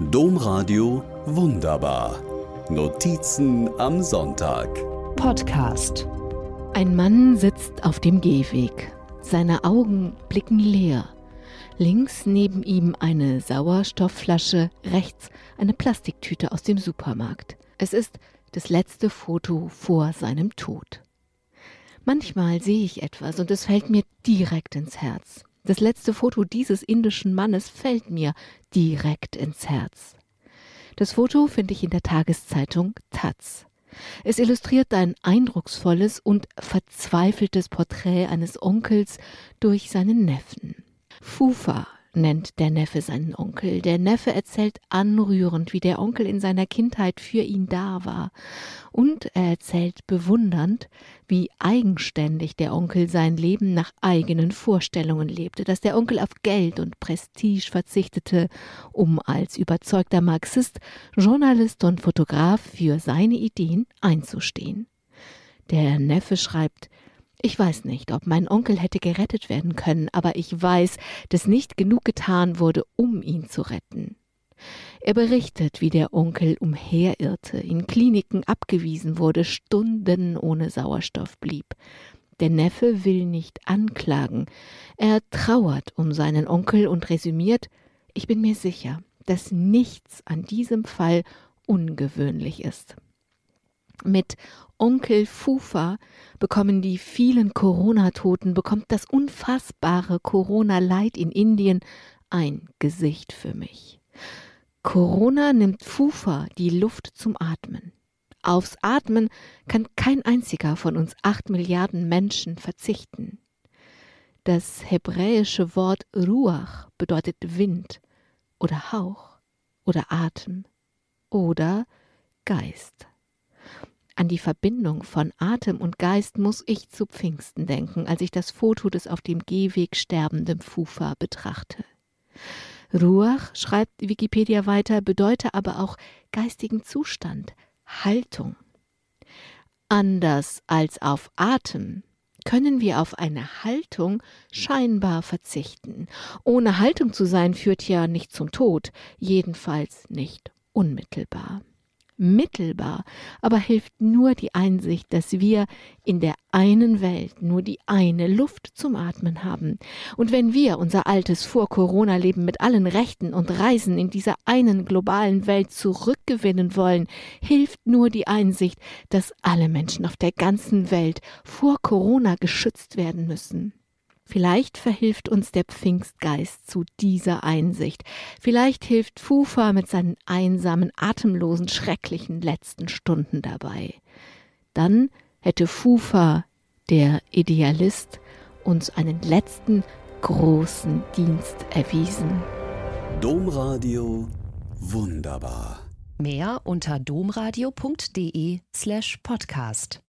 Domradio Wunderbar. Notizen am Sonntag. Podcast. Ein Mann sitzt auf dem Gehweg. Seine Augen blicken leer. Links neben ihm eine Sauerstoffflasche, rechts eine Plastiktüte aus dem Supermarkt. Es ist das letzte Foto vor seinem Tod. Manchmal sehe ich etwas und es fällt mir direkt ins Herz. Das letzte Foto dieses indischen Mannes fällt mir direkt ins Herz. Das Foto finde ich in der Tageszeitung Taz. Es illustriert ein eindrucksvolles und verzweifeltes Porträt eines Onkels durch seinen Neffen. Fufa nennt der Neffe seinen Onkel. Der Neffe erzählt anrührend, wie der Onkel in seiner Kindheit für ihn da war. Und er erzählt bewundernd, wie eigenständig der Onkel sein Leben nach eigenen Vorstellungen lebte, dass der Onkel auf Geld und Prestige verzichtete, um als überzeugter Marxist, Journalist und Fotograf für seine Ideen einzustehen. Der Neffe schreibt, ich weiß nicht, ob mein Onkel hätte gerettet werden können, aber ich weiß, dass nicht genug getan wurde, um ihn zu retten. Er berichtet, wie der Onkel umherirrte, in Kliniken abgewiesen wurde, Stunden ohne Sauerstoff blieb. Der Neffe will nicht anklagen. Er trauert um seinen Onkel und resümiert, ich bin mir sicher, dass nichts an diesem Fall ungewöhnlich ist. Mit Onkel Fufa bekommen die vielen Corona-Toten, bekommt das unfassbare Corona-Leid in Indien ein Gesicht für mich. Corona nimmt Fufa die Luft zum Atmen. Aufs Atmen kann kein einziger von uns acht Milliarden Menschen verzichten. Das hebräische Wort Ruach bedeutet Wind oder Hauch oder Atem oder Geist. An die Verbindung von Atem und Geist muss ich zu Pfingsten denken, als ich das Foto des auf dem Gehweg sterbenden Fufa betrachte. Ruach, schreibt Wikipedia weiter, bedeute aber auch geistigen Zustand, Haltung. Anders als auf Atem können wir auf eine Haltung scheinbar verzichten. Ohne Haltung zu sein führt ja nicht zum Tod, jedenfalls nicht unmittelbar mittelbar, aber hilft nur die Einsicht, dass wir in der einen Welt nur die eine Luft zum Atmen haben. Und wenn wir unser altes Vor-Corona-Leben mit allen Rechten und Reisen in dieser einen globalen Welt zurückgewinnen wollen, hilft nur die Einsicht, dass alle Menschen auf der ganzen Welt vor Corona geschützt werden müssen. Vielleicht verhilft uns der Pfingstgeist zu dieser Einsicht. Vielleicht hilft Fufa mit seinen einsamen, atemlosen, schrecklichen letzten Stunden dabei. Dann hätte Fufa, der Idealist, uns einen letzten großen Dienst erwiesen. Domradio wunderbar. Mehr unter domradio.de slash podcast.